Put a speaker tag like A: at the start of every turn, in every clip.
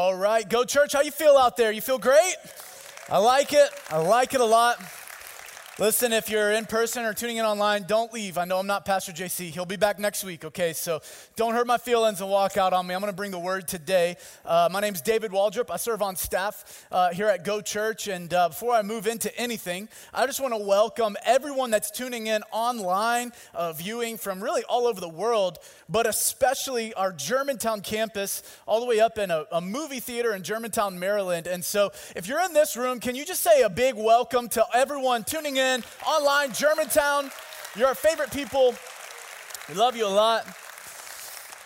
A: All right, go church. How you feel out there? You feel great? I like it. I like it a lot. Listen, if you're in person or tuning in online, don't leave. I know I'm not Pastor JC. He'll be back next week, okay? So don't hurt my feelings and walk out on me. I'm going to bring the word today. Uh, my name's David Waldrop. I serve on staff uh, here at Go Church. And uh, before I move into anything, I just want to welcome everyone that's tuning in online, uh, viewing from really all over the world, but especially our Germantown campus, all the way up in a, a movie theater in Germantown, Maryland. And so if you're in this room, can you just say a big welcome to everyone tuning in? Online, Germantown. You're our favorite people. We love you a lot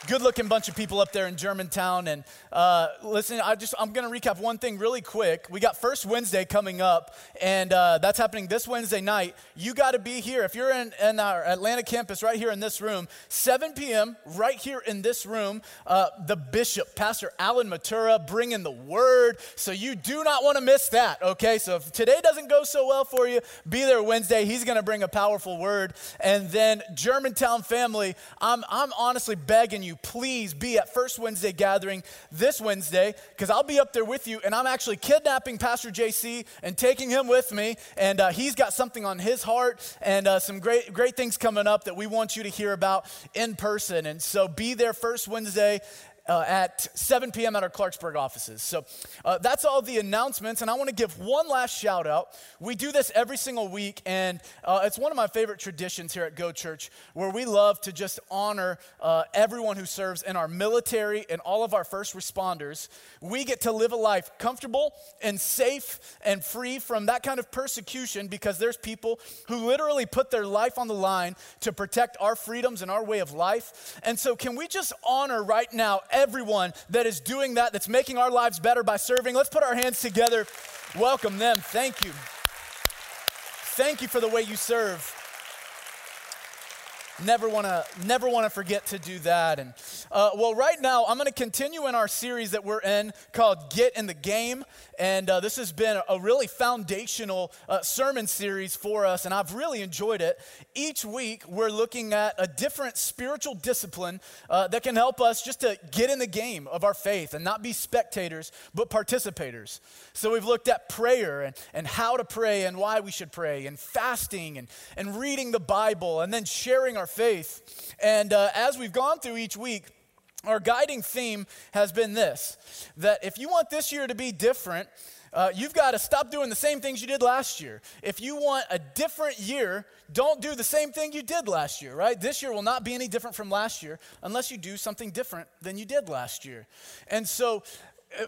A: good looking bunch of people up there in Germantown. And uh, listen, I just, I'm going to recap one thing really quick. We got First Wednesday coming up, and uh, that's happening this Wednesday night. You got to be here. If you're in, in, our Atlanta campus, right here in this room, 7 p.m., right here in this room, uh, the bishop, Pastor Alan Matura, bringing the word. So you do not want to miss that, okay? So if today doesn't go so well for you, be there Wednesday. He's going to bring a powerful word. And then, Germantown family, I'm, I'm honestly begging you please be at First Wednesday gathering this Wednesday because I'll be up there with you and I'm actually kidnapping Pastor JC and taking him with me. And uh, he's got something on his heart and uh, some great, great things coming up that we want you to hear about in person. And so be there First Wednesday uh, at 7 p.m. at our Clarksburg offices. So uh, that's all the announcements. And I want to give one last shout out. We do this every single week, and uh, it's one of my favorite traditions here at Go Church where we love to just honor uh, everyone who serves in our military and all of our first responders. We get to live a life comfortable and safe and free from that kind of persecution because there's people who literally put their life on the line to protect our freedoms and our way of life. And so, can we just honor right now? Everyone that is doing that, that's making our lives better by serving. Let's put our hands together, welcome them. Thank you. Thank you for the way you serve never want to never want to forget to do that. And uh, well right now i'm going to continue in our series that we're in called get in the game. And uh, this has been a really foundational uh, sermon series for us and i've really enjoyed it. Each week we're looking at a different spiritual discipline uh, that can help us just to get in the game of our faith and not be spectators but participators. So we've looked at prayer and, and how to pray and why we should pray and fasting and, and reading the bible and then sharing our our faith. And uh, as we've gone through each week, our guiding theme has been this that if you want this year to be different, uh, you've got to stop doing the same things you did last year. If you want a different year, don't do the same thing you did last year, right? This year will not be any different from last year unless you do something different than you did last year. And so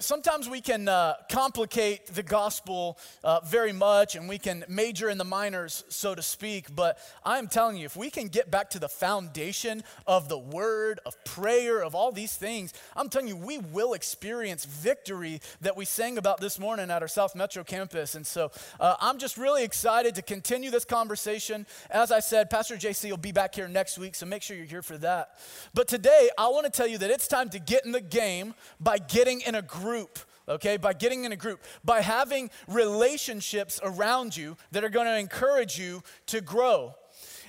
A: sometimes we can uh, complicate the gospel uh, very much and we can major in the minors, so to speak. But I'm telling you, if we can get back to the foundation of the word, of prayer, of all these things, I'm telling you, we will experience victory that we sang about this morning at our South Metro campus. And so uh, I'm just really excited to continue this conversation. As I said, Pastor JC will be back here next week, so make sure you're here for that. But today, I want to tell you that it's time to get in the game by getting in a group okay, by getting in a group, by having relationships around you that are going to encourage you to grow.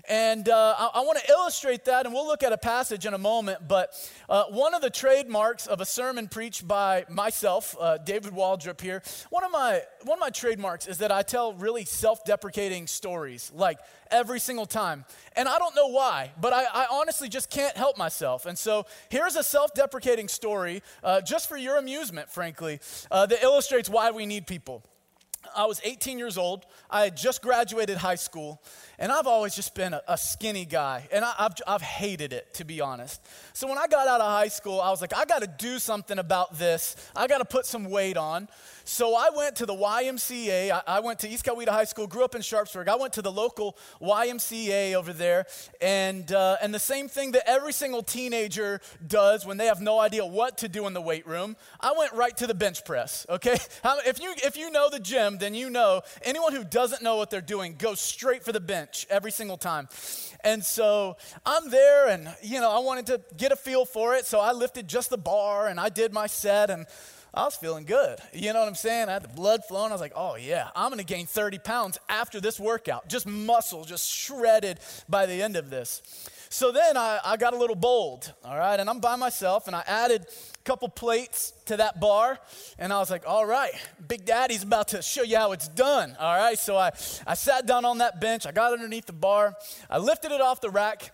A: And uh, I, I want to illustrate that, and we'll look at a passage in a moment. But uh, one of the trademarks of a sermon preached by myself, uh, David Waldrop here, one of my one of my trademarks is that I tell really self-deprecating stories, like every single time. And I don't know why, but I, I honestly just can't help myself. And so here's a self-deprecating story, uh, just for your amusement, frankly, uh, that illustrates why we need people. I was 18 years old. I had just graduated high school, and I've always just been a, a skinny guy, and I, have I've hated it, to be honest. So when I got out of high school, I was like, I got to do something about this. I got to put some weight on. So I went to the YMCA. I, I went to East Coweta High School, grew up in Sharpsburg. I went to the local YMCA over there, and, uh, and the same thing that every single teenager does when they have no idea what to do in the weight room, I went right to the bench press, okay? If you, if you know the gym, then you know anyone who doesn't know what they're doing goes straight for the bench every single time. And so I'm there, and you know, I wanted to get a feel for it, so I lifted just the bar and I did my set, and I was feeling good. You know what I'm saying? I had the blood flowing. I was like, oh, yeah, I'm going to gain 30 pounds after this workout. Just muscle, just shredded by the end of this. So then I, I got a little bold, all right, and I'm by myself, and I added a couple plates to that bar, and I was like, all right, Big Daddy's about to show you how it's done, all right? So I, I sat down on that bench, I got underneath the bar, I lifted it off the rack,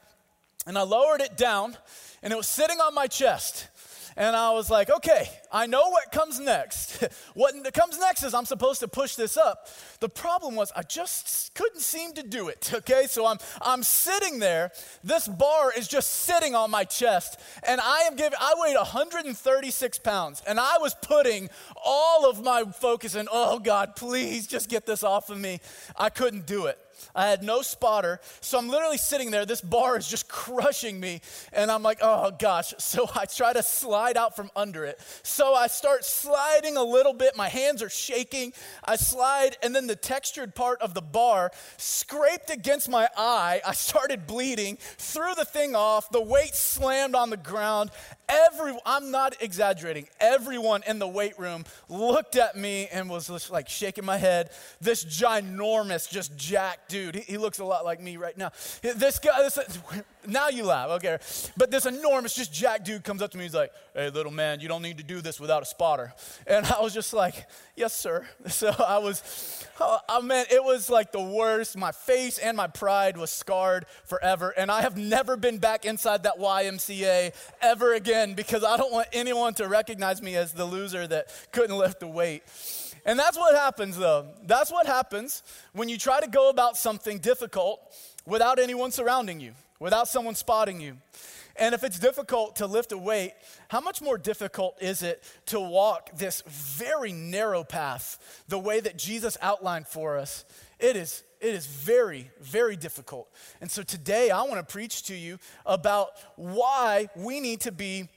A: and I lowered it down, and it was sitting on my chest. And I was like, okay, I know what comes next. what comes next is I'm supposed to push this up. The problem was I just couldn't seem to do it. Okay, so I'm I'm sitting there. This bar is just sitting on my chest, and I am giving. I weighed 136 pounds, and I was putting all of my focus in. Oh God, please just get this off of me. I couldn't do it. I had no spotter. So I'm literally sitting there. This bar is just crushing me. And I'm like, oh gosh. So I try to slide out from under it. So I start sliding a little bit. My hands are shaking. I slide, and then the textured part of the bar scraped against my eye. I started bleeding, threw the thing off. The weight slammed on the ground. Every, I'm not exaggerating, everyone in the weight room looked at me and was just like shaking my head. This ginormous, just jacked dude, he, he looks a lot like me right now. This guy, this, now you laugh, okay. But this enormous, just jack dude comes up to me, he's like, hey, little man, you don't need to do this without a spotter. And I was just like, yes, sir. So I was, oh, I mean, it was like the worst. My face and my pride was scarred forever. And I have never been back inside that YMCA ever again because I don't want anyone to recognize me as the loser that couldn't lift the weight. And that's what happens, though. That's what happens when you try to go about something difficult without anyone surrounding you, without someone spotting you. And if it's difficult to lift a weight, how much more difficult is it to walk this very narrow path the way that Jesus outlined for us? It is it is very, very difficult. And so today I want to preach to you about why we need to be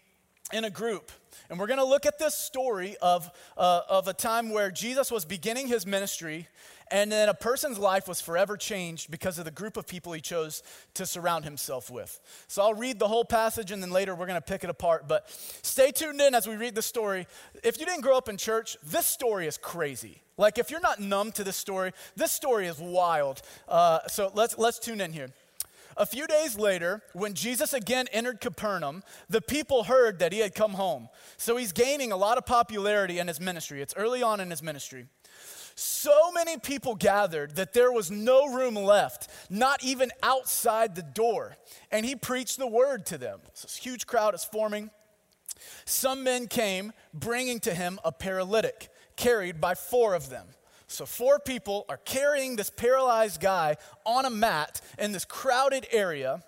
A: in a group. And we're going to look at this story of, uh, of a time where Jesus was beginning his ministry, and then a person's life was forever changed because of the group of people he chose to surround himself with. So I'll read the whole passage, and then later we're going to pick it apart. But stay tuned in as we read the story. If you didn't grow up in church, this story is crazy. Like, if you're not numb to this story, this story is wild. Uh, so let's, let's tune in here. A few days later, when Jesus again entered Capernaum, the people heard that he had come home. So he's gaining a lot of popularity in his ministry. It's early on in his ministry. So many people gathered that there was no room left, not even outside the door. And he preached the word to them. So this huge crowd is forming. Some men came bringing to him a paralytic, carried by four of them. So, four people are carrying this paralyzed guy on a mat in this crowded area.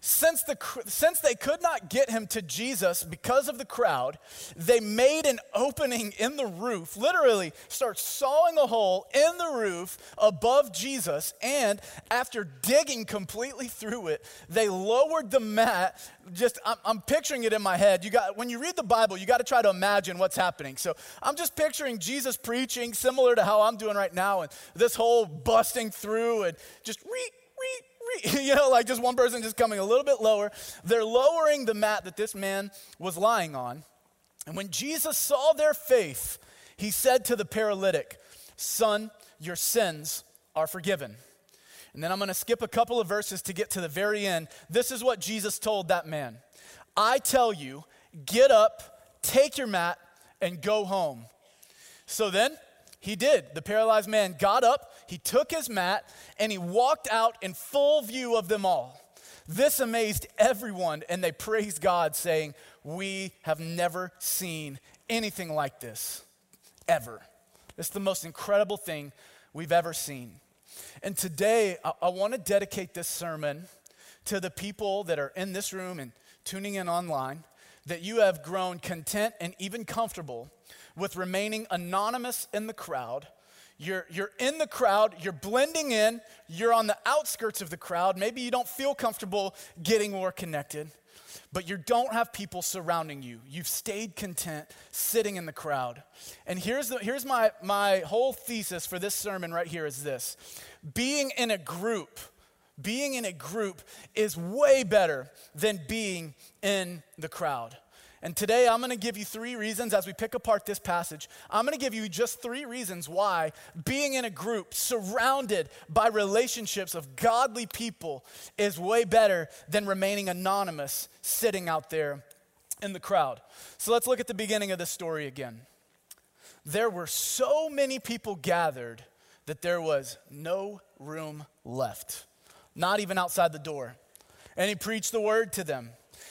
A: Since, the, since they could not get him to Jesus because of the crowd, they made an opening in the roof, literally, start sawing a hole in the roof above Jesus. And after digging completely through it, they lowered the mat. Just, I'm, I'm picturing it in my head. You got, when you read the Bible, you got to try to imagine what's happening. So I'm just picturing Jesus preaching, similar to how I'm doing right now, and this whole busting through and just reek, reek, you know, like just one person just coming a little bit lower. They're lowering the mat that this man was lying on. And when Jesus saw their faith, he said to the paralytic, Son, your sins are forgiven. And then I'm going to skip a couple of verses to get to the very end. This is what Jesus told that man I tell you, get up, take your mat, and go home. So then he did. The paralyzed man got up, he took his mat, and he walked out in full view of them all. This amazed everyone, and they praised God, saying, We have never seen anything like this, ever. It's the most incredible thing we've ever seen. And today, I, I want to dedicate this sermon to the people that are in this room and tuning in online, that you have grown content and even comfortable with remaining anonymous in the crowd. You're, you're in the crowd, you're blending in, you're on the outskirts of the crowd. Maybe you don't feel comfortable getting more connected, but you don't have people surrounding you. You've stayed content sitting in the crowd. And here's, the, here's my, my whole thesis for this sermon right here is this being in a group, being in a group is way better than being in the crowd. And today I'm going to give you three reasons as we pick apart this passage. I'm going to give you just three reasons why being in a group surrounded by relationships of godly people is way better than remaining anonymous sitting out there in the crowd. So let's look at the beginning of the story again. There were so many people gathered that there was no room left, not even outside the door. And he preached the word to them.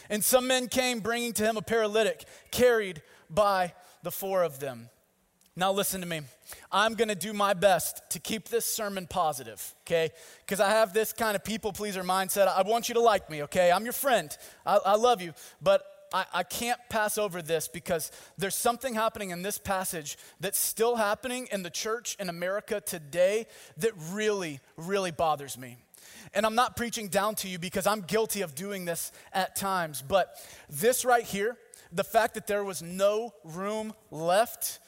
A: And some men came bringing to him a paralytic carried by the four of them. Now, listen to me. I'm going to do my best to keep this sermon positive, okay? Because I have this kind of people pleaser mindset. I want you to like me, okay? I'm your friend. I, I love you. But I, I, can't pass over this because there's something happening in this passage that's still happening in the church in America today that really, really bothers me. And I'm not preaching down to you because I'm guilty of doing this at times. But this right here, the fact that there was no room left,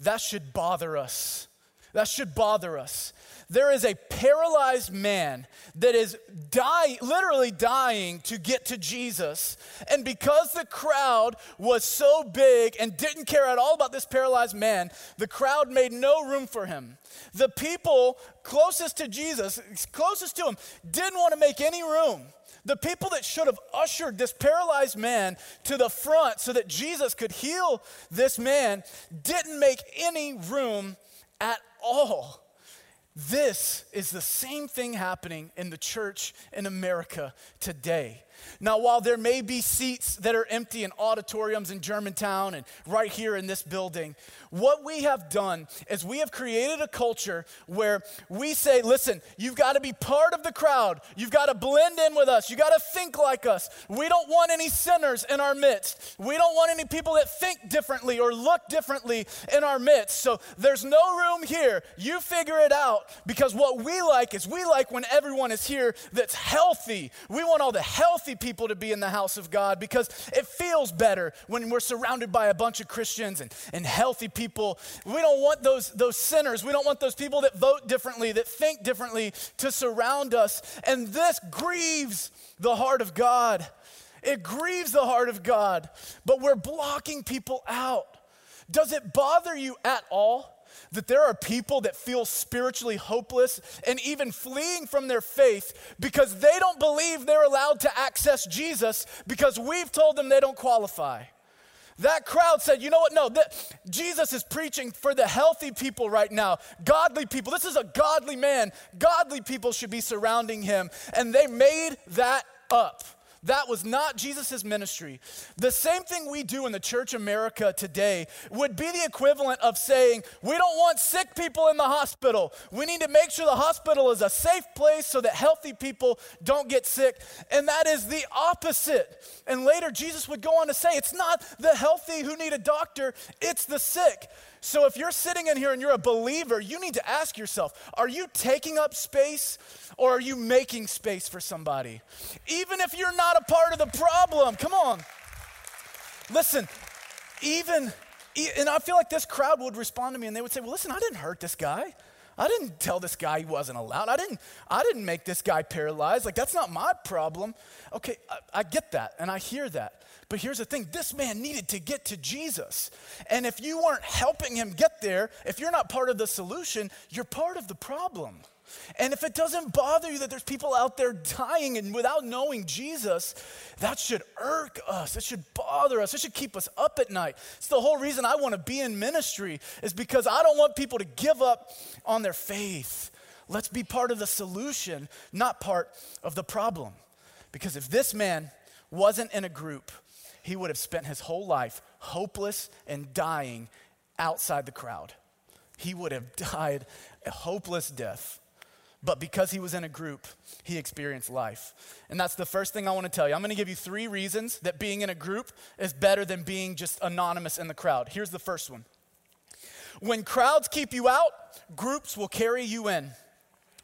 A: that should bother us. That should bother us. There is a paralyzed man that is dying, literally dying to get to Jesus. And because the crowd was so big and didn't care at all about this paralyzed man, the crowd made no room for him. The people closest to Jesus, closest to him, didn't want to make any room. The people that should have ushered this paralyzed man to the front so that Jesus could heal this man didn't make any room at all. This is the same thing happening in the church in America today. Now, while there may be seats that are empty in auditoriums in Germantown and right here in this building, what we have done is we have created a culture where we say, listen, you've got to be part of the crowd. You've got to blend in with us. You've got to think like us. We don't want any sinners in our midst. We don't want any people that think differently or look differently in our midst. So there's no room here. You figure it out because what we like is we like when everyone is here that's healthy. We want all the healthy healthy people to be in the house of God because it feels better when we're surrounded by a bunch of Christians and, and healthy people. We don't want those, those sinners. We don't want those people that vote differently, that think differently to surround us. And this grieves the heart of God. It grieves the heart of God, but we're blocking people out. Does it bother you at all? That there are people that feel spiritually hopeless and even fleeing from their faith because they don't believe they're allowed to access Jesus because we've told them they don't qualify. That crowd said, you know what? No, Jesus is preaching for the healthy people right now, godly people. This is a godly man. Godly people should be surrounding him. And they made that up. That was not Jesus' ministry. The same thing we do in the church America today would be the equivalent of saying, we don't want sick people in the hospital. We need to make sure the hospital is a safe place so that healthy people don't get sick. And that is the opposite. And later, Jesus would go on to say, it's not the healthy who need a doctor, it's the sick. So if you're sitting in here and you're a believer, you need to ask yourself are you taking up space or are you making space for somebody? Even if you're not a part of the problem, come on. Listen, even, and I feel like this crowd would respond to me and they would say, well, listen, I didn't hurt this guy. I didn't tell this guy he wasn't allowed. I didn't, I didn't make this guy paralyzed. Like, that's not my problem. Okay, I, I get that and I hear that. But here's the thing this man needed to get to Jesus. And if you weren't helping him get there, if you're not part of the solution, you're part of the problem. And if it doesn't bother you that there's people out there dying and without knowing Jesus, that should irk us. It should bother us. It should keep us up at night. It's the whole reason I want to be in ministry is because I don't want people to give up on their faith. Let's be part of the solution, not part of the problem. Because if this man wasn't in a group, he would have spent his whole life hopeless and dying outside the crowd. He would have died a hopeless death. But because he was in a group, he experienced life. And that's the first thing I want to tell you. I'm going to give you three reasons that being in a group is better than being just anonymous in the crowd. Here's the first one When crowds keep you out, groups will carry you in.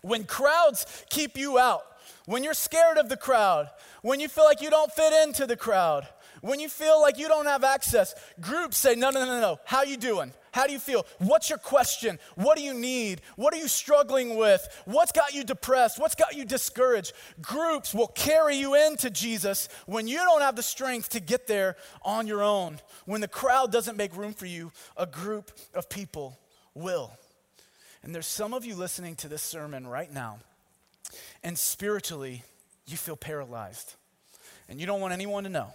A: When crowds keep you out, when you're scared of the crowd, when you feel like you don't fit into the crowd, when you feel like you don't have access, groups say, no, no, no, no, how you doing? How do you feel? What's your question? What do you need? What are you struggling with? What's got you depressed? What's got you discouraged? Groups will carry you into Jesus when you don't have the strength to get there on your own. When the crowd doesn't make room for you, a group of people will. And there's some of you listening to this sermon right now, and spiritually, you feel paralyzed. And you don't want anyone to know,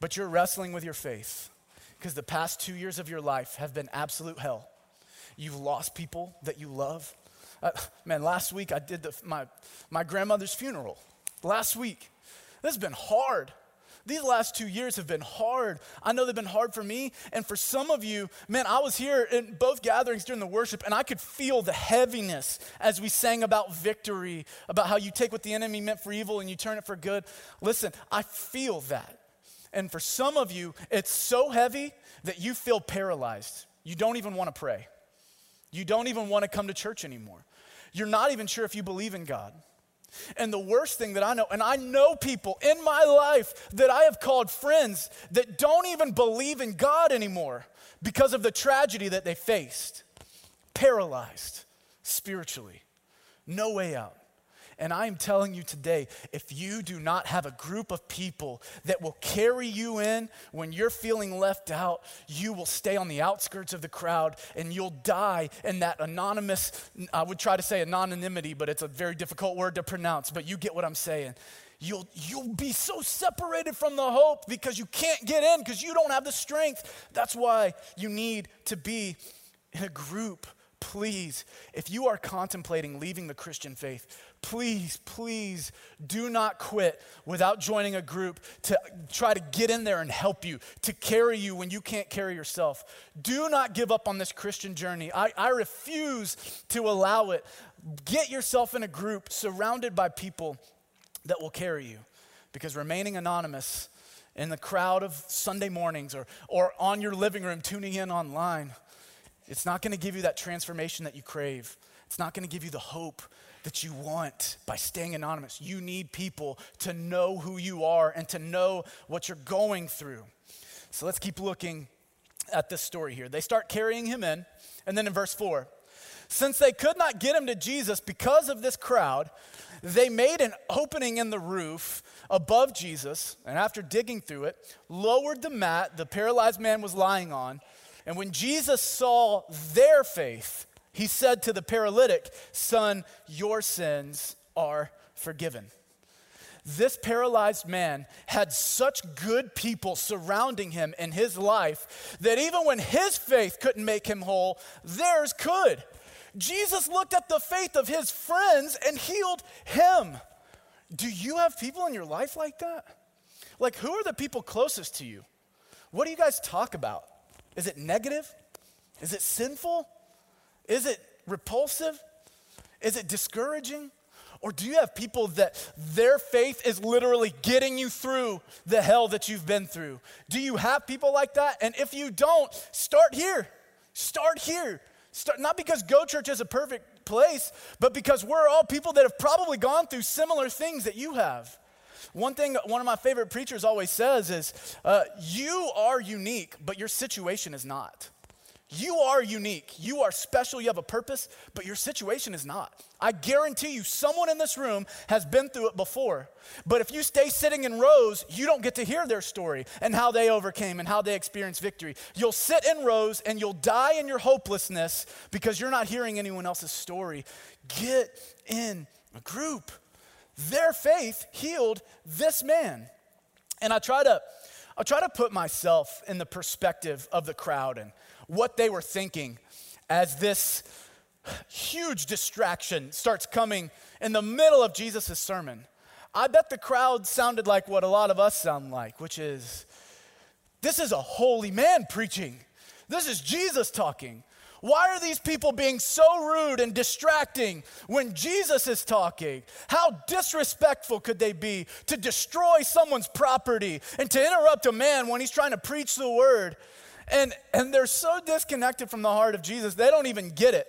A: but you're wrestling with your faith because the past two years of your life have been absolute hell. You've lost people that you love. Uh, man, last week I did the, my, my grandmother's funeral. Last week. This has been hard. These last two years have been hard. I know they've been hard for me. And for some of you, man, I was here in both gatherings during the worship and I could feel the heaviness as we sang about victory, about how you take what the enemy meant for evil and you turn it for good. Listen, I feel that. And for some of you, it's so heavy that you feel paralyzed. You don't even want to pray. You don't even want to come to church anymore. You're not even sure if you believe in God. And the worst thing that I know, and I know people in my life that I have called friends that don't even believe in God anymore because of the tragedy that they faced. Paralyzed spiritually, no way out. And I am telling you today if you do not have a group of people that will carry you in when you're feeling left out, you will stay on the outskirts of the crowd and you'll die in that anonymous, I would try to say anonymity, but it's a very difficult word to pronounce, but you get what I'm saying. You'll, you'll be so separated from the hope because you can't get in because you don't have the strength. That's why you need to be in a group. Please, if you are contemplating leaving the Christian faith, please, please do not quit without joining a group to try to get in there and help you, to carry you when you can't carry yourself. Do not give up on this Christian journey. I, I refuse to allow it. Get yourself in a group surrounded by people that will carry you because remaining anonymous in the crowd of Sunday mornings or, or on your living room tuning in online, it's not going to give you that transformation that you crave. It's not going to give you the hope that you want by staying anonymous. You need people to know who you are and to know what you're going through. So let's keep looking at this story here. They start carrying him in, and then in verse 4, since they could not get him to Jesus because of this crowd, they made an opening in the roof above Jesus, and after digging through it, lowered the mat the paralyzed man was lying on. And when Jesus saw their faith, he said to the paralytic, Son, your sins are forgiven. This paralyzed man had such good people surrounding him in his life that even when his faith couldn't make him whole, theirs could. Jesus looked at the faith of his friends and healed him. Do you have people in your life like that? Like, who are the people closest to you? What do you guys talk about? Is it negative? Is it sinful? Is it repulsive? Is it discouraging? Or do you have people that their faith is literally getting you through the hell that you've been through? Do you have people like that? And if you don't, start here. Start here. Start, not because Go Church is a perfect place, but because we're all people that have probably gone through similar things that you have. One thing one of my favorite preachers always says is, uh, You are unique, but your situation is not. You are unique. You are special. You have a purpose, but your situation is not. I guarantee you, someone in this room has been through it before. But if you stay sitting in rows, you don't get to hear their story and how they overcame and how they experienced victory. You'll sit in rows and you'll die in your hopelessness because you're not hearing anyone else's story. Get in a group. Their faith healed this man. And I try to I try to put myself in the perspective of the crowd and what they were thinking as this huge distraction starts coming in the middle of Jesus' sermon. I bet the crowd sounded like what a lot of us sound like, which is this is a holy man preaching. This is Jesus talking. Why are these people being so rude and distracting when Jesus is talking? How disrespectful could they be to destroy someone's property and to interrupt a man when he's trying to preach the word? And, and they're so disconnected from the heart of Jesus, they don't even get it.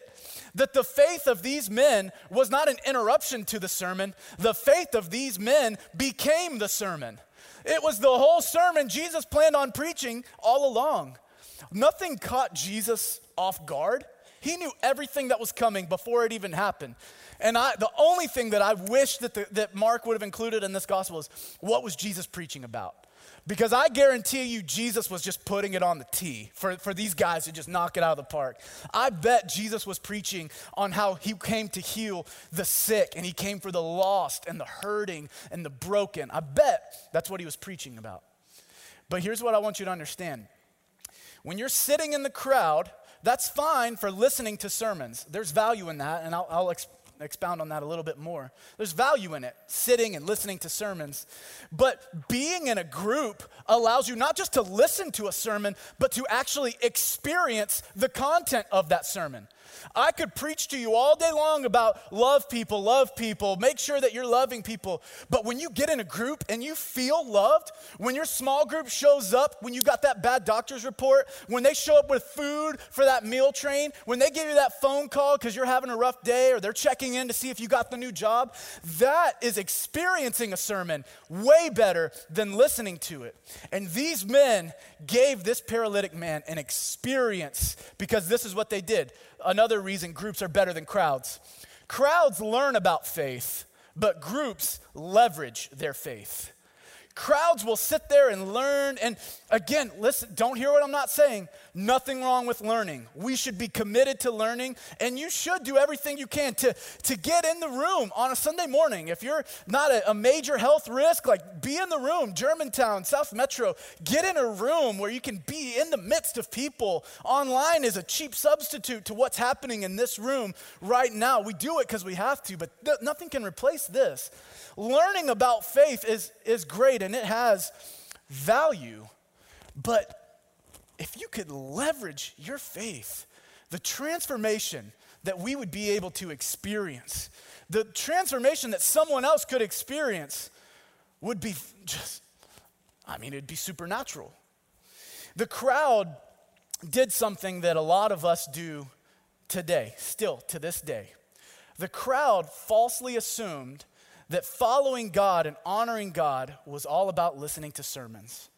A: That the faith of these men was not an interruption to the sermon, the faith of these men became the sermon. It was the whole sermon Jesus planned on preaching all along. Nothing caught Jesus off guard. He knew everything that was coming before it even happened. And I, the only thing that I wish that, the, that Mark would have included in this gospel is what was Jesus preaching about? Because I guarantee you, Jesus was just putting it on the tee for, for these guys to just knock it out of the park. I bet Jesus was preaching on how he came to heal the sick and he came for the lost and the hurting and the broken. I bet that's what he was preaching about. But here's what I want you to understand when you're sitting in the crowd, that's fine for listening to sermons. There's value in that, and I'll, I'll expound on that a little bit more. There's value in it, sitting and listening to sermons. But being in a group allows you not just to listen to a sermon, but to actually experience the content of that sermon. I could preach to you all day long about love people, love people, make sure that you're loving people. But when you get in a group and you feel loved, when your small group shows up, when you got that bad doctor's report, when they show up with food for that meal train, when they give you that phone call because you're having a rough day or they're checking in to see if you got the new job, that is experiencing a sermon way better than listening to it. And these men gave this paralytic man an experience because this is what they did another reason groups are better than crowds. Crowds learn about faith, but groups leverage their faith. Crowds will sit there and learn. And again, listen, don't hear what I'm not saying. Nothing wrong with learning. We should be committed to learning, and you should do everything you can to, to get in the room on a Sunday morning. If you're not a, a major health risk, like be in the room, Germantown, South Metro, get in a room where you can be in the midst of people. Online is a cheap substitute to what's happening in this room right now. We do it because we have to, but th- nothing can replace this learning about faith is, is great and it has value. But if you could leverage your faith, the transformation that we would be able to experience, the transformation that someone else could experience would be just, I mean, it'd be supernatural. The crowd did something that a lot of us do today, still to this day. The crowd falsely assumed that following God and honoring God was all about listening to sermons.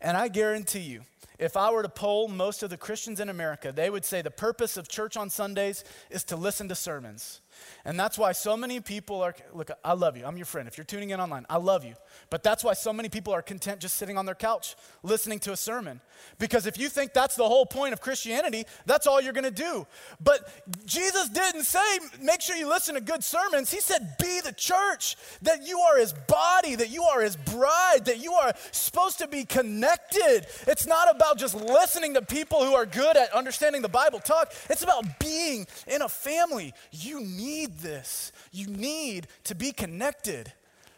A: And I guarantee you, if I were to poll most of the Christians in America, they would say the purpose of church on Sundays is to listen to sermons. And that's why so many people are, look, I love you. I'm your friend. If you're tuning in online, I love you. But that's why so many people are content just sitting on their couch listening to a sermon. Because if you think that's the whole point of Christianity, that's all you're going to do. But Jesus didn't say, make sure you listen to good sermons. He said, be the church, that you are his body, that you are his bride, that you are supposed to be connected. It's not about just listening to people who are good at understanding the Bible talk, it's about being in a family. You need this, you need to be connected.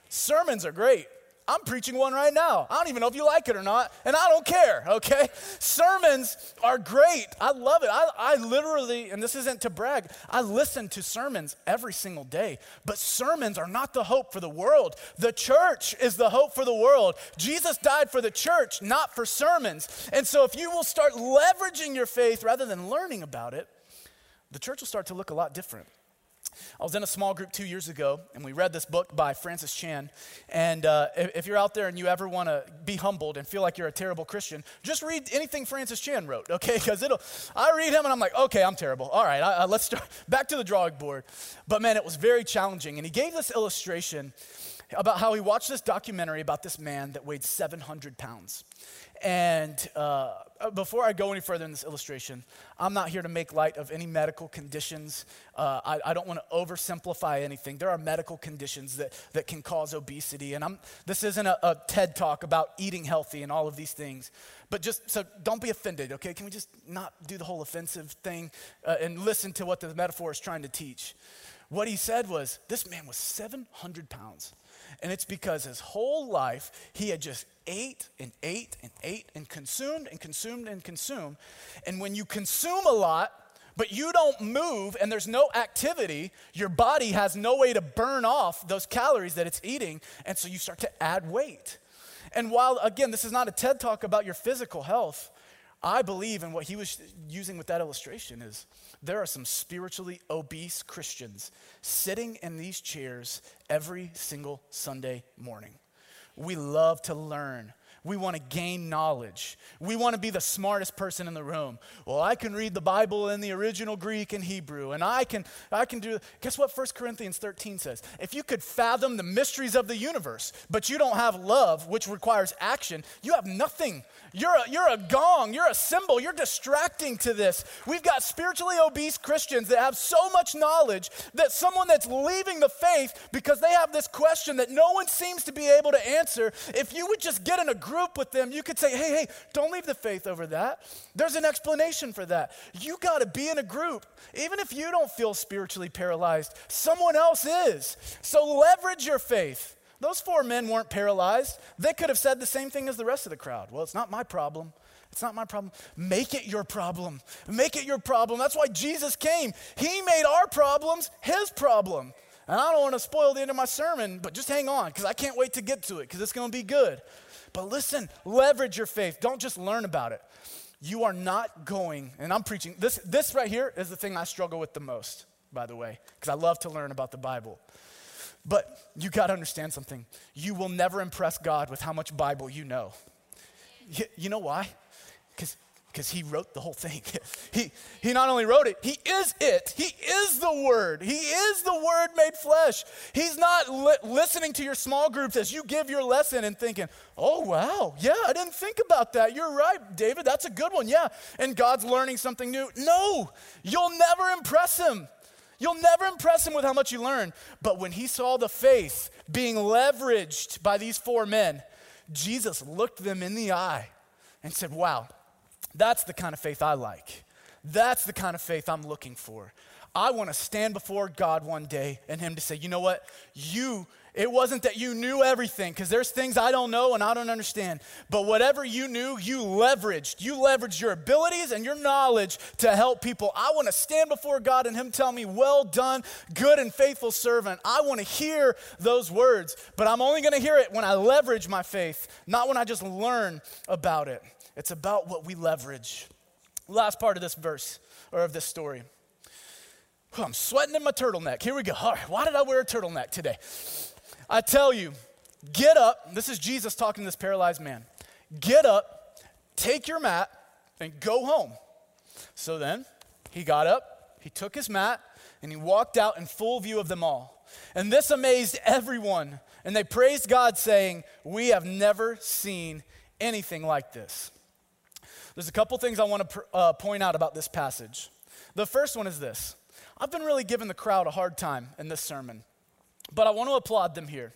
A: Sermons are great. I'm preaching one right now. I don't even know if you like it or not, and I don't care, okay? Sermons are great. I love it. I, I literally, and this isn't to brag, I listen to sermons every single day, but sermons are not the hope for the world. The church is the hope for the world. Jesus died for the church, not for sermons. And so if you will start leveraging your faith rather than learning about it, the church will start to look a lot different. I was in a small group two years ago, and we read this book by Francis Chan. And uh, if you're out there and you ever want to be humbled and feel like you're a terrible Christian, just read anything Francis Chan wrote, okay? Because it'll. I read him and I'm like, okay, I'm terrible. All right, I, I, let's start back to the drawing board. But man, it was very challenging, and he gave this illustration about how he watched this documentary about this man that weighed 700 pounds. And uh, before I go any further in this illustration, I'm not here to make light of any medical conditions. Uh, I, I, don't want to oversimplify anything. There are medical conditions that, that can cause obesity. And I'm, this isn't a, a TED talk about eating healthy and all of these things. But just so don't be offended, okay? Can we just not do the whole offensive thing uh, and listen to what the metaphor is trying to teach? What he said was this man was 700 pounds. And it's because his whole life he had just ate and ate and ate and consumed and consumed and consumed. And when you consume a lot, but you don't move and there's no activity, your body has no way to burn off those calories that it's eating. And so you start to add weight. And while, again, this is not a TED talk about your physical health, I believe in what he was using with that illustration is there are some spiritually obese Christians sitting in these chairs every single Sunday morning. We love to learn. We want to gain knowledge. We want to be the smartest person in the room. Well, I can read the Bible in the original Greek and Hebrew, and I can, I can do. Guess what 1 Corinthians 13 says? If you could fathom the mysteries of the universe, but you don't have love, which requires action, you have nothing. You're a, you're a gong, you're a cymbal, you're distracting to this. We've got spiritually obese Christians that have so much knowledge that someone that's leaving the faith because they have this question that no one seems to be able to answer, if you would just get in a group with them, you could say, hey, hey, don't leave the faith over that. There's an explanation for that. You got to be in a group. Even if you don't feel spiritually paralyzed, someone else is. So leverage your faith. Those four men weren't paralyzed. They could have said the same thing as the rest of the crowd. Well, it's not my problem. It's not my problem. Make it your problem. Make it your problem. That's why Jesus came. He made our problems his problem. And I don't want to spoil the end of my sermon, but just hang on because I can't wait to get to it because it's going to be good. But listen, leverage your faith. Don't just learn about it. You are not going, and I'm preaching, this, this right here is the thing I struggle with the most, by the way, because I love to learn about the Bible. But you got to understand something. You will never impress God with how much Bible you know. You, you know why? Because because he wrote the whole thing. he, he not only wrote it, he is it. He is the Word. He is the Word made flesh. He's not li- listening to your small groups as you give your lesson and thinking, oh, wow, yeah, I didn't think about that. You're right, David, that's a good one, yeah. And God's learning something new. No, you'll never impress him. You'll never impress him with how much you learn. But when he saw the faith being leveraged by these four men, Jesus looked them in the eye and said, Wow, that's the kind of faith I like. That's the kind of faith I'm looking for. I want to stand before God one day and Him to say, you know what? You, it wasn't that you knew everything, because there's things I don't know and I don't understand. But whatever you knew, you leveraged. You leveraged your abilities and your knowledge to help people. I want to stand before God and Him tell me, well done, good and faithful servant. I want to hear those words, but I'm only going to hear it when I leverage my faith, not when I just learn about it. It's about what we leverage. Last part of this verse or of this story. I'm sweating in my turtleneck. Here we go. All right, why did I wear a turtleneck today? I tell you, get up. This is Jesus talking to this paralyzed man. Get up, take your mat, and go home. So then he got up, he took his mat, and he walked out in full view of them all. And this amazed everyone. And they praised God, saying, We have never seen anything like this. There's a couple things I want to uh, point out about this passage. The first one is this I've been really giving the crowd a hard time in this sermon, but I want to applaud them here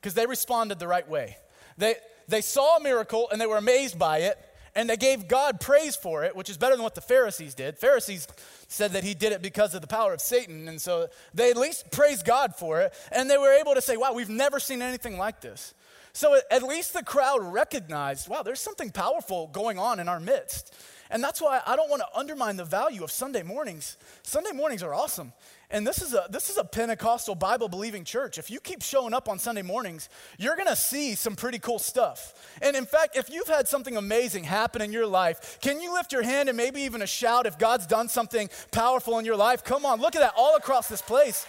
A: because they responded the right way. They, they saw a miracle and they were amazed by it, and they gave God praise for it, which is better than what the Pharisees did. Pharisees said that he did it because of the power of Satan, and so they at least praised God for it, and they were able to say, Wow, we've never seen anything like this. So at least the crowd recognized, wow, there's something powerful going on in our midst. And that's why I don't want to undermine the value of Sunday mornings. Sunday mornings are awesome. And this is a this is a Pentecostal Bible believing church. If you keep showing up on Sunday mornings, you're going to see some pretty cool stuff. And in fact, if you've had something amazing happen in your life, can you lift your hand and maybe even a shout if God's done something powerful in your life? Come on, look at that all across this place.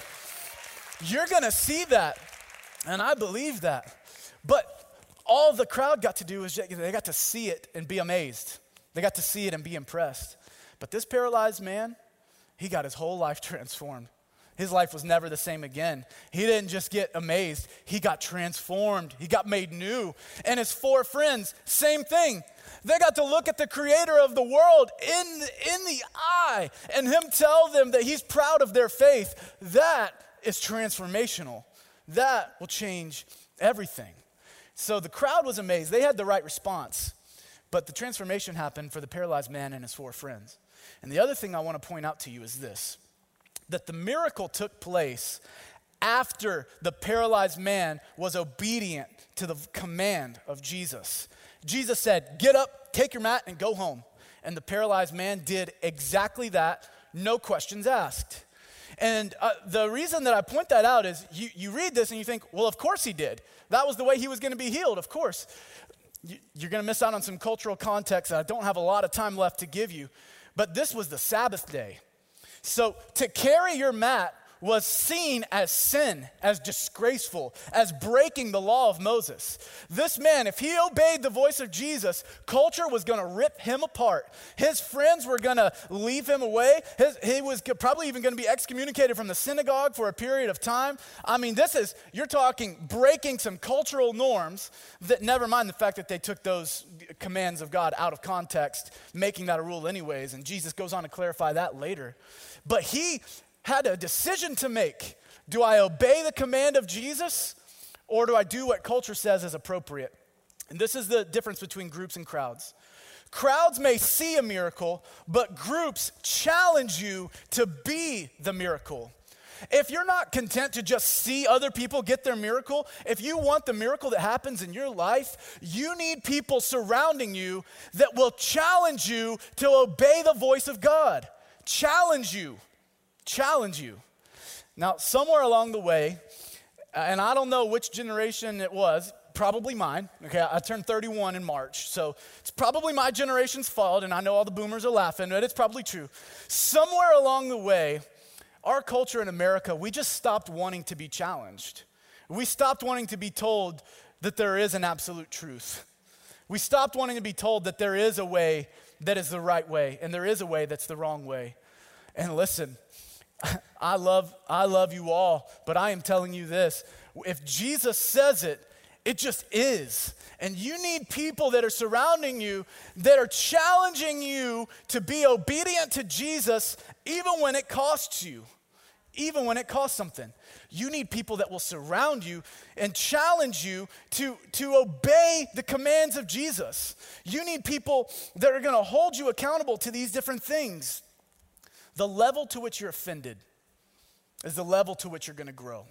A: You're going to see that. And I believe that. But all the crowd got to do is they got to see it and be amazed. They got to see it and be impressed. But this paralyzed man, he got his whole life transformed. His life was never the same again. He didn't just get amazed, he got transformed. He got made new. And his four friends, same thing. They got to look at the creator of the world in, in the eye and him tell them that he's proud of their faith. That is transformational. That will change everything. So the crowd was amazed. They had the right response. But the transformation happened for the paralyzed man and his four friends. And the other thing I want to point out to you is this that the miracle took place after the paralyzed man was obedient to the command of Jesus. Jesus said, Get up, take your mat, and go home. And the paralyzed man did exactly that, no questions asked. And uh, the reason that I point that out is you, you read this and you think, well, of course he did. That was the way he was going to be healed, of course. You, you're going to miss out on some cultural context that I don't have a lot of time left to give you. But this was the Sabbath day. So to carry your mat was seen as sin, as disgraceful, as breaking the law of Moses. This man, if he obeyed the voice of Jesus, culture was going to rip him apart. His friends were going to leave him away. His, he was probably even going to be excommunicated from the synagogue for a period of time. I mean, this is, you're talking breaking some cultural norms that, never mind the fact that they took those commands of God out of context, making that a rule anyways. And Jesus goes on to clarify that later. But he had a decision to make. Do I obey the command of Jesus or do I do what culture says is appropriate? And this is the difference between groups and crowds. Crowds may see a miracle, but groups challenge you to be the miracle. If you're not content to just see other people get their miracle, if you want the miracle that happens in your life, you need people surrounding you that will challenge you to obey the voice of God. Challenge you challenge you. Now, somewhere along the way, uh, and I don't know which generation it was, probably mine. Okay, I turned 31 in March, so it's probably my generation's fault, and I know all the boomers are laughing, but it's probably true. Somewhere along the way, our culture in America, we just stopped wanting to be challenged. We stopped wanting to be told that there is an absolute truth. We stopped wanting to be told that there is a way that is the right way, and there is a way that's the wrong way. And listen, I love, I love you all, but I am telling you this. If Jesus says it, it just is. And you need people that are surrounding you that are challenging you to be obedient to Jesus, even when it costs you, even when it costs something. You need people that will surround you and challenge you to, to obey the commands of Jesus. You need people that are to hold you accountable to these different things. The level to which you're offended is the level to which you're going to grow.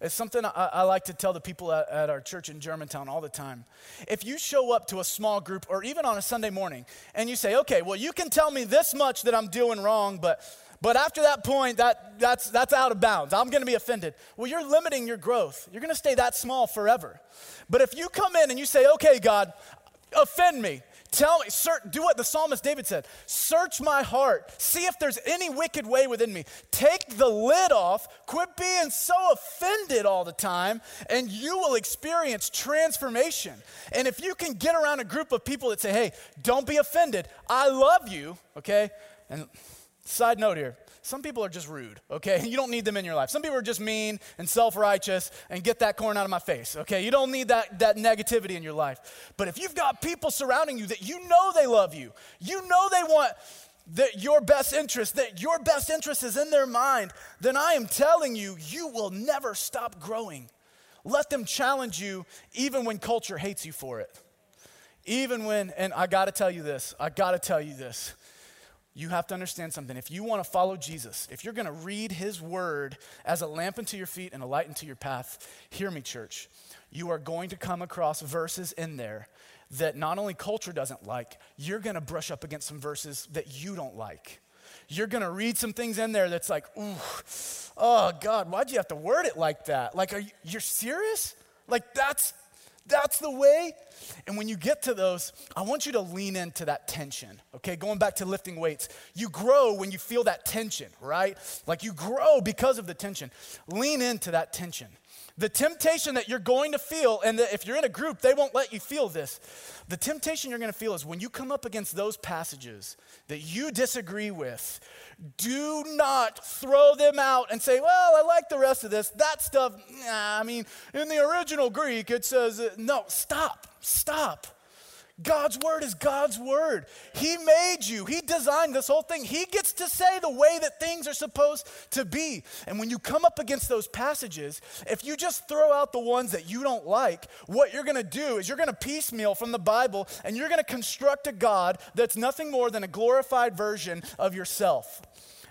A: It's something I, I, like to tell the people at, at, our church in Germantown all the time. If you show up to a small group or even on a Sunday morning and you say, okay, well, you can tell me this much that I'm doing wrong, but, but after that point, that, that's, that's out of bounds. I'm going to be offended. Well, you're limiting your growth. You're going to stay that small forever. But if you come in and you say, okay, God, offend me, Tell me, do what the psalmist David said search my heart, see if there's any wicked way within me. Take the lid off, quit being so offended all the time, and you will experience transformation. And if you can get around a group of people that say, hey, don't be offended, I love you, okay? And side note here some people are just rude, okay? You don't need them in your life. Some people are just mean and self righteous and get that corn out of my face, okay? You don't need that, that negativity in your life. But if you've got people surrounding you that you know they love you, you know they want that your best interest, that your best interest is in their mind, then I am telling you, you will never stop growing. Let them challenge you even when culture hates you for it. Even when, and I gotta tell you this, I gotta tell you this you have to understand something. If you want to follow Jesus, if you're going to read his word as a lamp unto your feet and a light unto your path, hear me, church. You are going to come across verses in there that not only culture doesn't like, you're going to brush up against some verses that you don't like. You're going to read some things in there that's like, ooh, oh God, why'd you have to word it like that? Like, are you, you're serious? Like, that's that's the way. And when you get to those, I want you to lean into that tension, okay? Going back to lifting weights, you grow when you feel that tension, right? Like you grow because of the tension. Lean into that tension. The temptation that you're going to feel, and if you're in a group, they won't let you feel this. The temptation you're going to feel is when you come up against those passages that you disagree with, do not throw them out and say, well, I like the rest of this. That stuff, nah, I mean, in the original Greek, it says, uh, no, stop, stop. God's word is God's word. He made you, He designed this whole thing. He gets to say the way that things are supposed to be. And when you come up against those passages, if you just throw out the ones that you don't like, what you're going to do is you're going to piecemeal from the Bible and you're going to construct a God that's nothing more than a glorified version of yourself,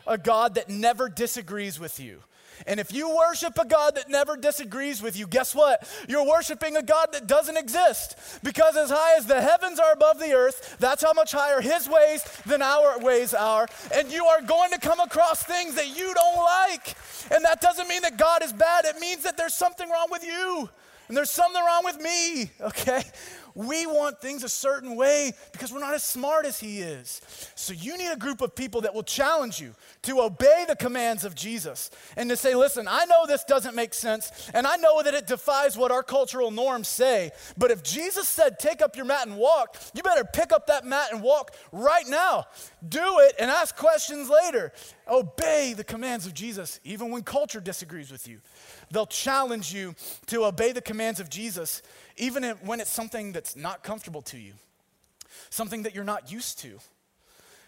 A: a God that never disagrees with you and if you worship a God that never disagrees with you, guess what? You're worshiping a God that doesn't exist. Because as high as the heavens are above the earth, that's how much higher his ways than our ways are. And you are going to come across things that you don't like. And that doesn't mean that God is bad, it means that there's something wrong with you. And there's something wrong with me, okay? We want things a certain way because we're not as smart as he is. So you need a group of people that will challenge you to obey the commands of Jesus and to say, listen, I know this doesn't make sense, and I know that it defies what our cultural norms say, but if Jesus said, take up your mat and walk, you better pick up that mat and walk right now. Do it and ask questions later. Obey the commands of Jesus, even when culture disagrees with you. They'll challenge you to obey the commands of Jesus even when it's something that's not comfortable to you, something that you're not used to.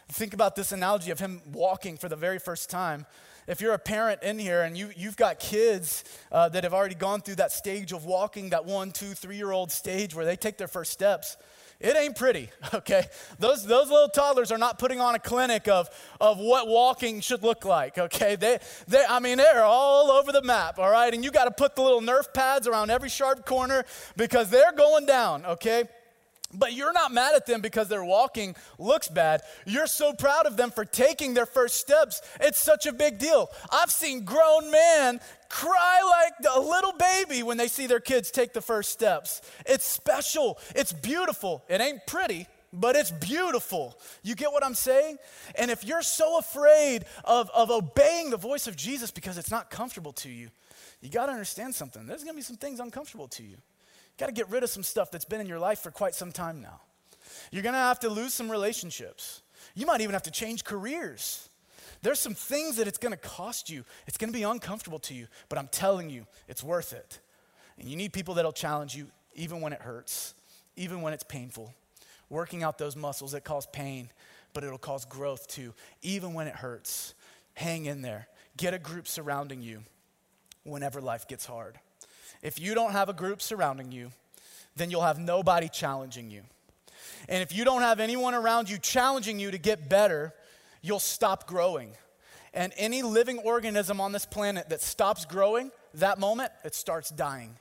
A: Think about this analogy of him walking for the very first time. If you're a parent in here and you, you've got kids uh, that have already gone through that stage of walking, that one, two, three year old stage where they take their first steps, it ain't pretty, okay? Those, those little toddlers are not putting on a clinic of, of what walking should look like, okay? They, they, I mean, they're all over the map, all right? And you got to put the little Nerf pads around every sharp corner because they're going down, okay? But you're not mad at them because their walking looks bad. You're so proud of them for taking their first steps. It's such a big deal. I've seen grown men cry like a little baby when they see their kids take the first steps. It's special, it's beautiful. It ain't pretty, but it's beautiful. You get what I'm saying? And if you're so afraid of, of obeying the voice of Jesus because it's not comfortable to you, you got to understand something. There's going to be some things uncomfortable to you. Got to get rid of some stuff that's been in your life for quite some time now. You're going to have to lose some relationships. You might even have to change careers. There's some things that it's going to cost you. It's going to be uncomfortable to you, but I'm telling you, it's worth it. And you need people that'll challenge you even when it hurts, even when it's painful. Working out those muscles that cause pain, but it'll cause growth too, even when it hurts. Hang in there. Get a group surrounding you whenever life gets hard. If you don't have a group surrounding you, then you'll have nobody challenging you. And if you don't have anyone around you challenging you to get better, you'll stop growing. And any living organism on this planet that stops growing, that moment, it starts dying.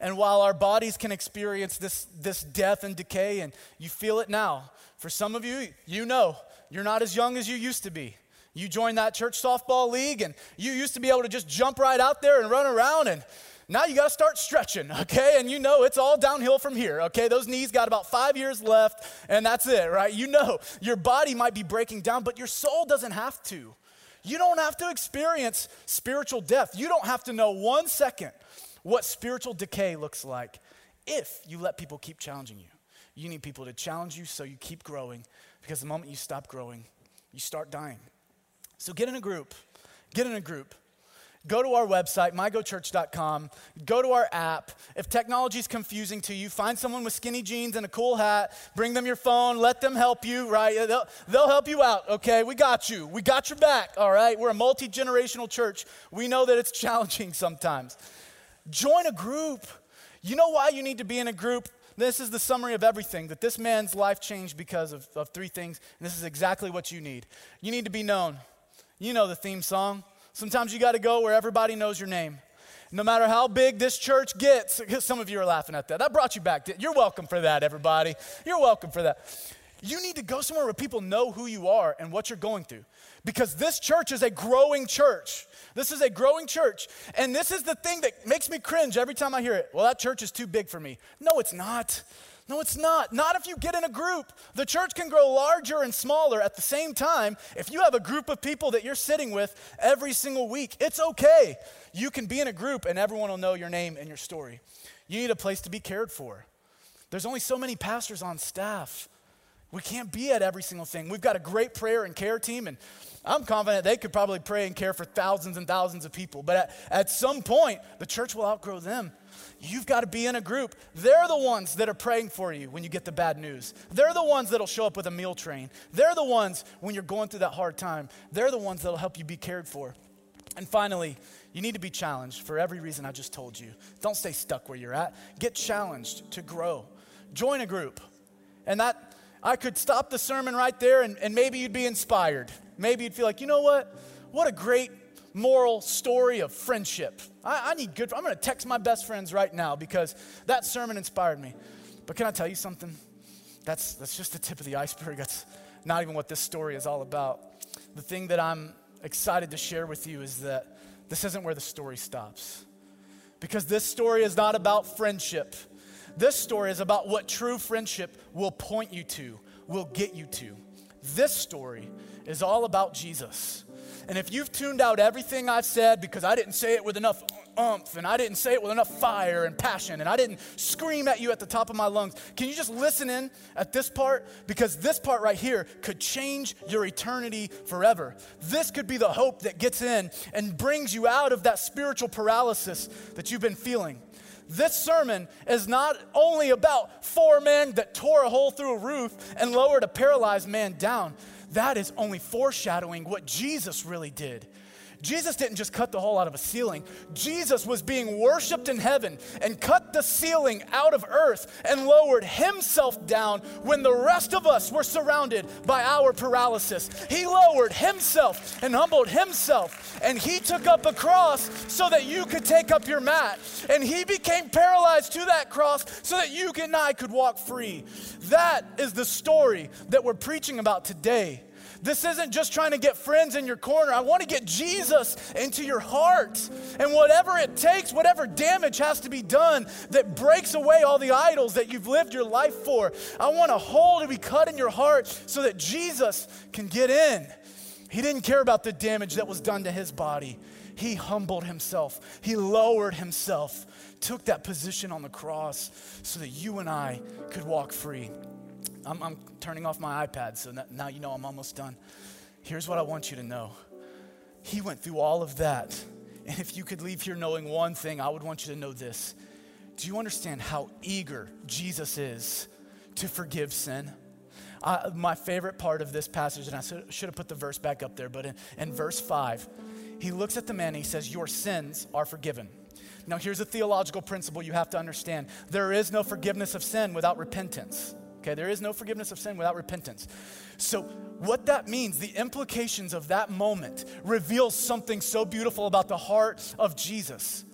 A: And while our bodies can experience this, this death and decay, and you feel it now, for some of you, you know you're not as young as you used to be. You joined that church softball league, and you used to be able to just jump right out there and run around, and now you got to start stretching, okay? And you know it's all downhill from here, okay? Those knees got about five years left, and that's it, right? You know your body might be breaking down, but your soul doesn't have to. You don't have to experience spiritual death. You don't have to know one second what spiritual decay looks like if you let people keep challenging you. You need people to challenge you so you keep growing, because the moment you stop growing, you start dying. So get in a group. Get in a group go to our website, mygochurch.com, go to our app. If technology is confusing to you, find someone with skinny jeans and a cool hat, bring them your phone, let them help you, right? They'll, they'll help you out, okay? We got you. We got your back, all right? We're a multi generational church. We know that it's challenging sometimes. Join a group. You know why you need to be in a group? This is the summary of everything that this man's life changed because of, of three things, and this is exactly what you need. You need to be known. You know the theme song. Sometimes you got to go where everybody knows your name. No matter how big this church gets, some of you are laughing at that. That brought you back. You're welcome for that, everybody. You're welcome for that. You need to go somewhere where people know who you are and what you're going through. Because this church is a growing church. This is a growing church. And this is the thing that makes me cringe every time I hear it. Well, that church is too big for me. No, it's not. No, it's not. Not if you get in a group. The church can grow larger and smaller at the same time. If you have a group of people that you're sitting with every single week, it's okay. You can be in a group and everyone will know your name and your story. You need a place to be cared for. There's only so many pastors on staff. We can't be at every single thing. We've got a great prayer and care team, and I'm confident they could probably pray and care for thousands and thousands of people. But at, at some point, the church will outgrow them. You've got to be in a group. They're the ones that are praying for you when you get the bad news. They're the ones that'll show up with a meal train. They're the ones when you're going through that hard time. They're the ones that'll help you be cared for. And finally, you need to be challenged for every reason I just told you. Don't stay stuck where you're at. Get challenged to grow. Join a group. And that, I could stop the sermon right there and, and maybe you'd be inspired. Maybe you'd feel like, you know what? What a great moral story of friendship. I, I need good, I'm going to text my best friends right now because that sermon inspired me. But can I tell you something? That's, that's just the tip of the iceberg. That's not even what this story is all about. The thing that I'm excited to share with you is that this isn't where the story stops. because this story is not about friendship. This story is about what true friendship will point you to, will get you to. This story is all about Jesus. And if you've tuned out everything I've said because I didn't say it with enough umph and I didn't say it with enough fire and passion and I didn't scream at you at the top of my lungs, can you just listen in at this part? Because this part right here could change your eternity forever. This could be the hope that gets in and brings you out of that spiritual paralysis that you've been feeling. This sermon is not only about four men that tore a hole through a roof and lowered a paralyzed man down that is only foreshadowing what Jesus really did. Jesus didn't just cut the hole out of a ceiling. Jesus was being worshiped in heaven and cut the ceiling out of earth and lowered himself down when the rest of us were surrounded by our paralysis. He lowered himself and humbled himself, and he took up a cross so that you could take up your mat. And he became paralyzed to that cross so that you and I could walk free. That is the story that we're preaching about today. This isn't just trying to get friends in your corner. I want to get Jesus into your heart. And whatever it takes, whatever damage has to be done that breaks away all the idols that you've lived your life for, I want a hole to be cut in your heart so that Jesus can get in. He didn't care about the damage that was done to his body. He humbled himself, he lowered himself, took that position on the cross so that you and I could walk free. I'm, I'm turning off my iPad, so now you know I'm almost done. Here's what I want you to know He went through all of that. And if you could leave here knowing one thing, I would want you to know this. Do you understand how eager Jesus is to forgive sin? Uh, my favorite part of this passage, and I should have put the verse back up there, but in, in verse 5, he looks at the man and he says, Your sins are forgiven. Now, here's a theological principle you have to understand there is no forgiveness of sin without repentance. Okay, there is no forgiveness of sin without repentance. So, what that means, the implications of that moment, reveals something so beautiful about the heart of Jesus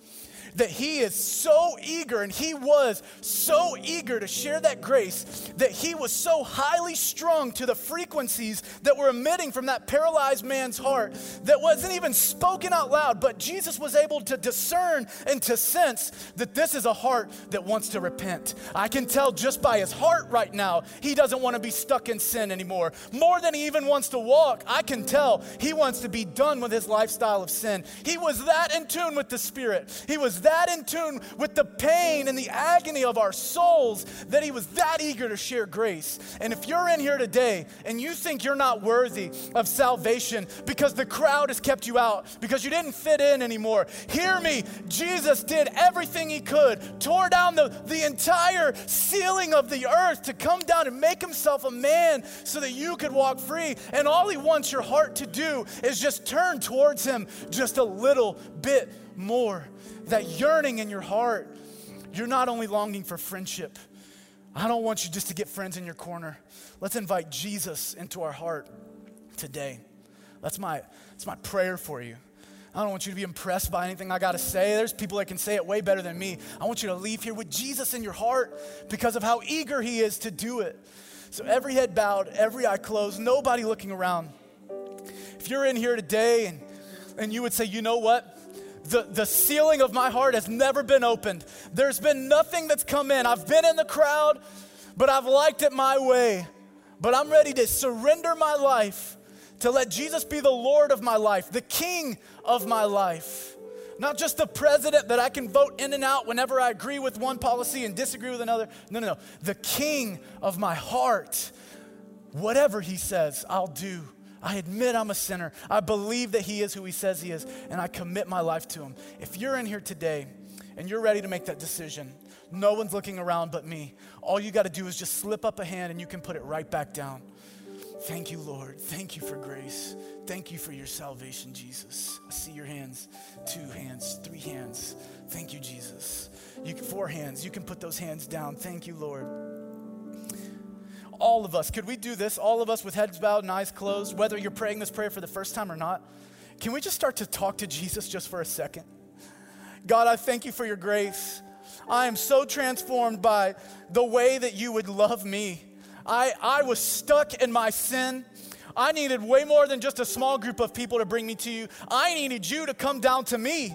A: that he is so eager and he was so eager to share that grace that he was so highly strung to the frequencies that were emitting from that paralyzed man's heart that wasn't even spoken out loud, but Jesus was able to discern and to sense that this is a heart that wants to repent. I can tell just by his heart right now, he doesn't want to be stuck in sin anymore. More than he even wants to walk, I can tell he wants to be done with his lifestyle of sin. He was that in tune with the Spirit. He was that in tune with the pain and the agony of our souls that he was that eager to share grace. And if you're in here today and you think you're not worthy of salvation because the crowd has kept you out, because you didn't fit in anymore, hear me. Jesus did everything he could, tore down the, the entire ceiling of the earth to come down and make himself a man so that you could walk free. And all he wants your heart to do is just turn towards him just a little bit more that yearning in your heart, you're not only longing for friendship. I don't want you just to get friends in your corner. Let's invite Jesus into our heart today. That's my, that's my prayer for you. I don't want you to be impressed by anything I got to say. There's people that can say it way better than me. I want you to leave here with Jesus in your heart because of how eager he is to do it. So, every head bowed, every eye closed, nobody looking around. If you're in here today and, and you would say, you know what? The, the ceiling of my heart has never been opened. There's been nothing that's come in. I've been in the crowd, but I've liked it my way. But I'm ready to surrender my life to let Jesus be the Lord of my life, the King of my life. Not just the president that I can vote in and out whenever I agree with one policy and disagree with another. No, no, no. The King of my heart. Whatever he says, I'll do. I admit I'm a sinner. I believe that He is who He says He is, and I commit my life to Him. If you're in here today and you're ready to make that decision, no one's looking around but me. All you got to do is just slip up a hand and you can put it right back down. Thank you, Lord. Thank you for grace. Thank you for your salvation, Jesus. I see your hands, two hands, three hands. Thank you, Jesus. You four hands. You can put those hands down. Thank you, Lord all of us, could we do this? All of us with heads bowed and eyes closed, whether you're praying this prayer for the first time or not, can we just start to talk to Jesus just for a second? God, I thank you for your grace. I am so transformed by the way that you would love me. I, I was stuck in my sin. I needed way more than just a small group of people to bring me to you. I needed you to come down to me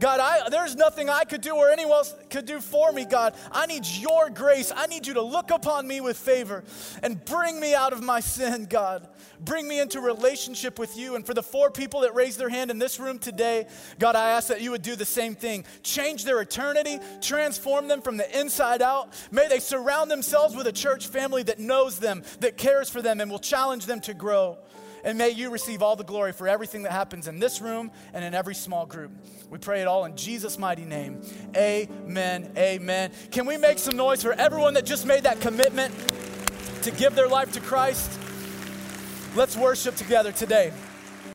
A: God, I, there's nothing I could do or anyone else could do for me, God. I need your grace. I need you to look upon me with favor and bring me out of my sin, God. Bring me into relationship with you. And for the four people that raised their hand in this room today, God, I ask that you would do the same thing. Change their eternity, transform them from the inside out. May they surround themselves with a church family that knows them, that cares for them, and will challenge them to grow. And may you receive all the glory for everything that happens in this room and in every small group. We pray it all in Jesus' mighty name. Amen. Amen. Can we make some noise for everyone that just made that commitment to give their life to Christ? Let's worship together today.